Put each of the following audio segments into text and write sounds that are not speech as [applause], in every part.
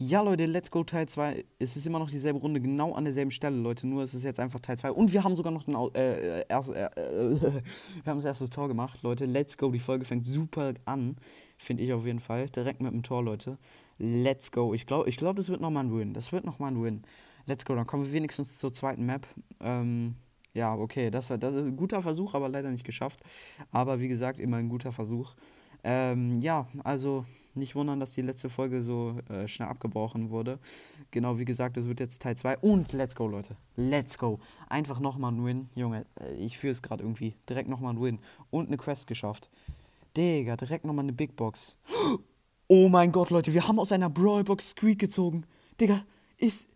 Ja, Leute, Let's Go Teil 2. Es ist immer noch dieselbe Runde, genau an derselben Stelle, Leute. Nur es ist jetzt einfach Teil 2. Und wir haben sogar noch den, Au- äh, äh, erst, äh, äh, [laughs] wir haben das erste Tor gemacht, Leute. Let's go. Die Folge fängt super an. Finde ich auf jeden Fall. Direkt mit dem Tor, Leute. Let's go. Ich glaube, ich glaub, das wird nochmal ein Win. Das wird nochmal ein Win. Let's go. Dann kommen wir wenigstens zur zweiten Map. Ähm, ja, okay. Das war, das ein guter Versuch, aber leider nicht geschafft. Aber wie gesagt, immer ein guter Versuch. Ähm, ja, also nicht wundern, dass die letzte Folge so äh, schnell abgebrochen wurde. Genau, wie gesagt, es wird jetzt Teil 2. Und let's go, Leute. Let's go. Einfach nochmal ein Win. Junge, äh, ich fühle es gerade irgendwie. Direkt nochmal ein Win. Und eine Quest geschafft. Digga, direkt nochmal eine Big Box. [gasps] Oh mein Gott, Leute, wir haben aus einer Brawlbox Squeak gezogen. Digga, ist.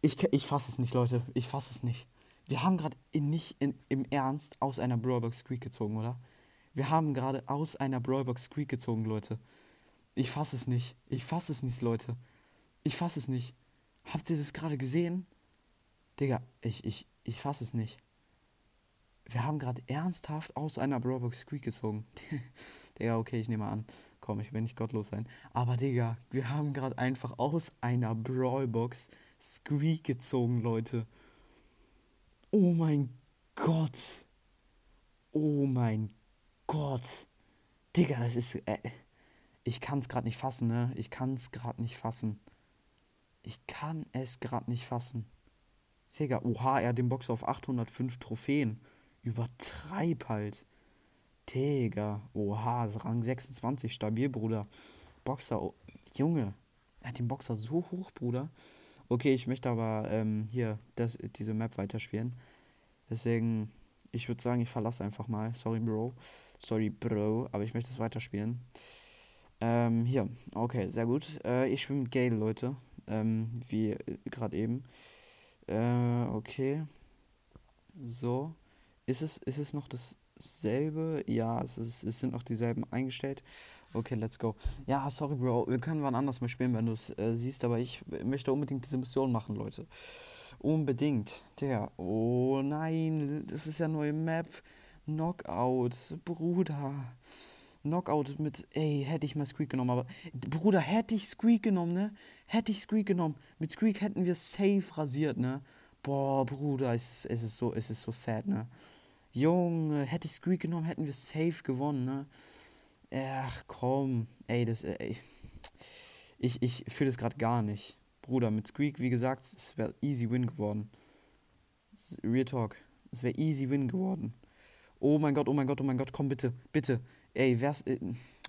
Ich, ich fasse es nicht, Leute. Ich fasse es nicht. Wir haben gerade nicht in, im Ernst aus einer Brawlbox Squeak gezogen, oder? Wir haben gerade aus einer Brawlbox Squeak gezogen, Leute. Ich fasse es nicht. Ich fasse es nicht, Leute. Ich fasse es nicht. Habt ihr das gerade gesehen? Digga, ich, ich, ich fasse es nicht. Wir haben gerade ernsthaft aus einer Brawlbox Squeak gezogen. [laughs] Digga, okay, ich nehme an. Komm, ich will nicht gottlos sein. Aber Digga, wir haben gerade einfach aus einer Brawlbox Squeak gezogen, Leute. Oh mein Gott. Oh mein Gott. Digga, das ist. Äh, ich kann es gerade nicht fassen, ne? Ich kann es gerade nicht fassen. Ich kann es gerade nicht fassen. Digga, oha, er hat den Box auf 805 Trophäen. Übertreib halt. Digga, oha, Rang 26, stabil, Bruder. Boxer, oh, Junge, er hat den Boxer so hoch, Bruder. Okay, ich möchte aber ähm, hier das, diese Map weiterspielen. Deswegen, ich würde sagen, ich verlasse einfach mal. Sorry, Bro. Sorry, Bro, aber ich möchte es weiterspielen. Ähm, hier, okay, sehr gut. Äh, ich spiele mit Gale, Leute. Ähm, wie äh, gerade eben. Äh, okay. So. Ist es, ist es noch dasselbe? Ja, es, ist, es sind noch dieselben eingestellt. Okay, let's go. Ja, sorry, Bro. Wir können wann anders mal spielen, wenn du es äh, siehst, aber ich möchte unbedingt diese Mission machen, Leute. Unbedingt. Der. Oh nein, das ist ja neue Map. Knockout. Bruder. Knockout mit, ey, hätte ich mal Squeak genommen, aber Bruder, hätte ich Squeak genommen, ne? Hätte ich Squeak genommen. Mit Squeak hätten wir safe rasiert, ne? Boah, Bruder, es ist, es ist so, es ist so sad, ne? Junge, hätte ich Squeak genommen, hätten wir safe gewonnen, ne? Ach, komm. Ey, das, ey. Ich, ich fühle das gerade gar nicht. Bruder, mit Squeak, wie gesagt, es wäre easy win geworden. Real Talk. Es wäre easy win geworden. Oh mein Gott, oh mein Gott, oh mein Gott, komm bitte, bitte. Ey, wär's. Äh,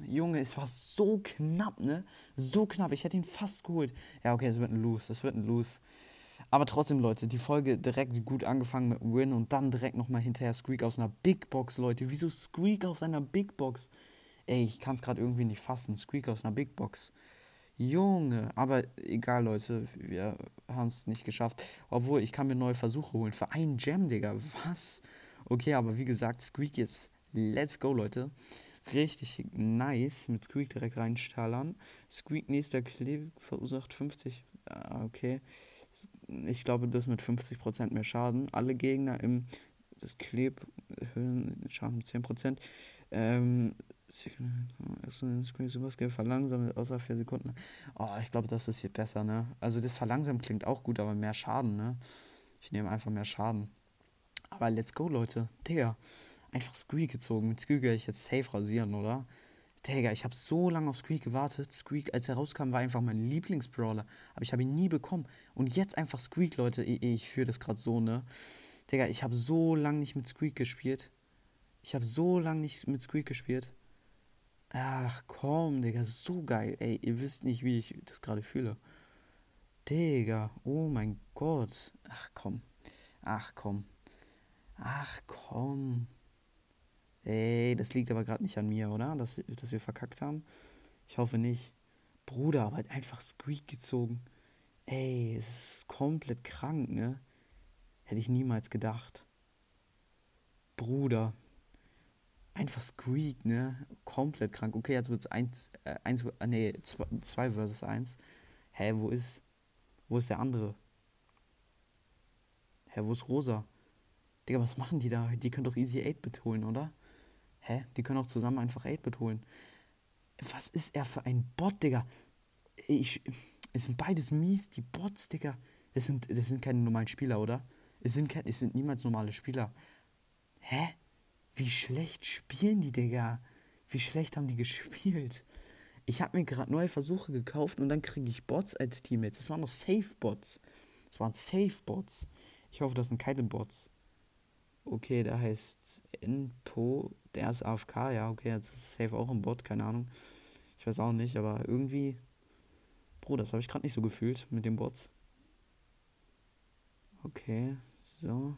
Junge, es war so knapp, ne? So knapp. Ich hätte ihn fast geholt. Ja, okay, es wird ein Lose. Es wird ein Lose. Aber trotzdem, Leute, die Folge direkt gut angefangen mit Win und dann direkt nochmal hinterher Squeak aus einer Big Box, Leute. Wieso Squeak aus einer Big Box? Ey, ich kann es gerade irgendwie nicht fassen. Squeak aus einer Big Box. Junge, aber egal, Leute, wir haben es nicht geschafft. Obwohl, ich kann mir neue Versuche holen. Für einen Gem, Digga. Was? Okay, aber wie gesagt, Squeak jetzt. Let's go, Leute. Richtig nice. Mit Squeak direkt reinstallern. Squeak nächster Clip verursacht 50. Ah, okay. Ich glaube, das mit 50% mehr Schaden. Alle Gegner im das Kleb erhöhen Schaden um 10%. Ähm, Superskill verlangsamt außer 4 Sekunden. Oh, ich glaube, das ist hier besser, ne? Also das verlangsamt klingt auch gut, aber mehr Schaden, ne? Ich nehme einfach mehr Schaden. Aber let's go, Leute. Digga, einfach Squeak gezogen. Mit Squeak werde ich jetzt safe rasieren, oder? Digga, ich habe so lange auf Squeak gewartet. Squeak, als er rauskam, war einfach mein Lieblingsbrawler. Aber ich habe ihn nie bekommen. Und jetzt einfach Squeak, Leute. Ich, ich fühle das gerade so, ne? Digga, ich habe so lange nicht mit Squeak gespielt. Ich habe so lange nicht mit Squeak gespielt. Ach komm, Digga, so geil. Ey, ihr wisst nicht, wie ich das gerade fühle. Digga, oh mein Gott. Ach komm. Ach komm. Ach komm. Ey, das liegt aber gerade nicht an mir, oder? Dass, dass wir verkackt haben. Ich hoffe nicht. Bruder, aber halt einfach Squeak gezogen. Ey, es ist komplett krank, ne? Hätte ich niemals gedacht. Bruder. Einfach Squeak, ne? Komplett krank. Okay, jetzt wird es 1, äh, 1, äh, nee, 2 versus 1. Hä, wo ist, wo ist der andere? Hä, wo ist Rosa? Digga, was machen die da? Die können doch easy 8-Bit holen, oder? Hä? Die können auch zusammen einfach 8-Bit holen. Was ist er für ein Bot, Digga? Ich, Es sind beides mies, die Bots, Digga. Es sind, das sind keine normalen Spieler, oder? Es sind, kein, es sind niemals normale Spieler. Hä? Wie schlecht spielen die, Digga? Wie schlecht haben die gespielt? Ich habe mir gerade neue Versuche gekauft und dann kriege ich Bots als Teammates. Das waren noch Safe-Bots. Das waren Safe-Bots. Ich hoffe, das sind keine Bots. Okay, der heißt Inpo. Der ist AFK. Ja, okay, jetzt ist Safe auch ein Bot. Keine Ahnung. Ich weiß auch nicht, aber irgendwie. Bro, das habe ich gerade nicht so gefühlt mit den Bots. Okay, so.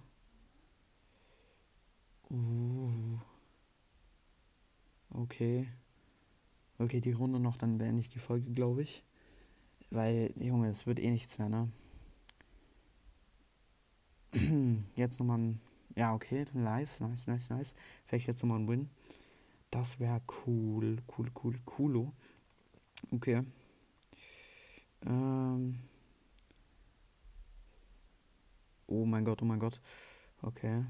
Uh. Okay. Okay, die Runde noch, dann beende ich die Folge, glaube ich. Weil, Junge, es wird eh nichts mehr, ne? [clears throat] jetzt nochmal ein. Ja, okay, nice, nice, nice, nice. Vielleicht jetzt nochmal ein Win. Das wäre cool, cool, cool, coolo. Okay. Ähm. Oh mein Gott, oh mein Gott. Okay.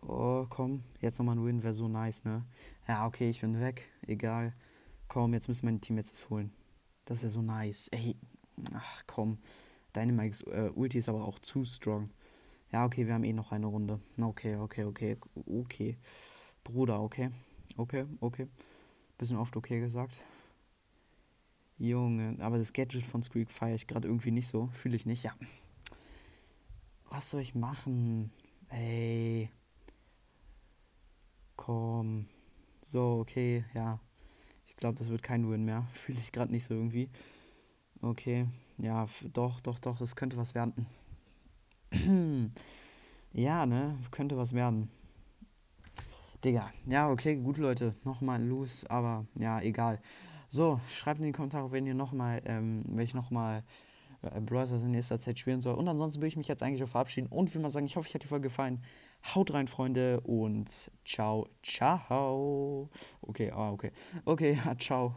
Oh, komm. Jetzt nochmal ein Win wäre so nice, ne? Ja, okay, ich bin weg. Egal. Komm, jetzt müssen meine Team jetzt es holen. Das wäre so nice. Ey. Ach, komm. Dynamikes äh, Ulti ist aber auch zu strong. Ja, okay, wir haben eh noch eine Runde. Okay, okay, okay, okay. Bruder, okay. Okay, okay. Bisschen oft okay gesagt. Junge, aber das Gadget von Squeak feiere ich gerade irgendwie nicht so. Fühle ich nicht, ja. Was soll ich machen? Ey. Komm. So, okay, ja. Ich glaube, das wird kein Win mehr. [laughs] Fühle ich gerade nicht so irgendwie. Okay. Ja, doch, doch, doch, es könnte was werden. [clears throat] ja, ne? Könnte was werden. Digga. Ja, okay, gut, Leute. Nochmal los, aber ja, egal. So, schreibt in die Kommentare, wenn ihr nochmal, ähm, wenn ich nochmal äh, Browsers in nächster Zeit spielen soll. Und ansonsten würde ich mich jetzt eigentlich auch verabschieden und will mal sagen, ich hoffe, euch hat die Folge gefallen. Haut rein, Freunde, und ciao, ciao. Okay, ah, okay. Okay, ja, [laughs] ciao.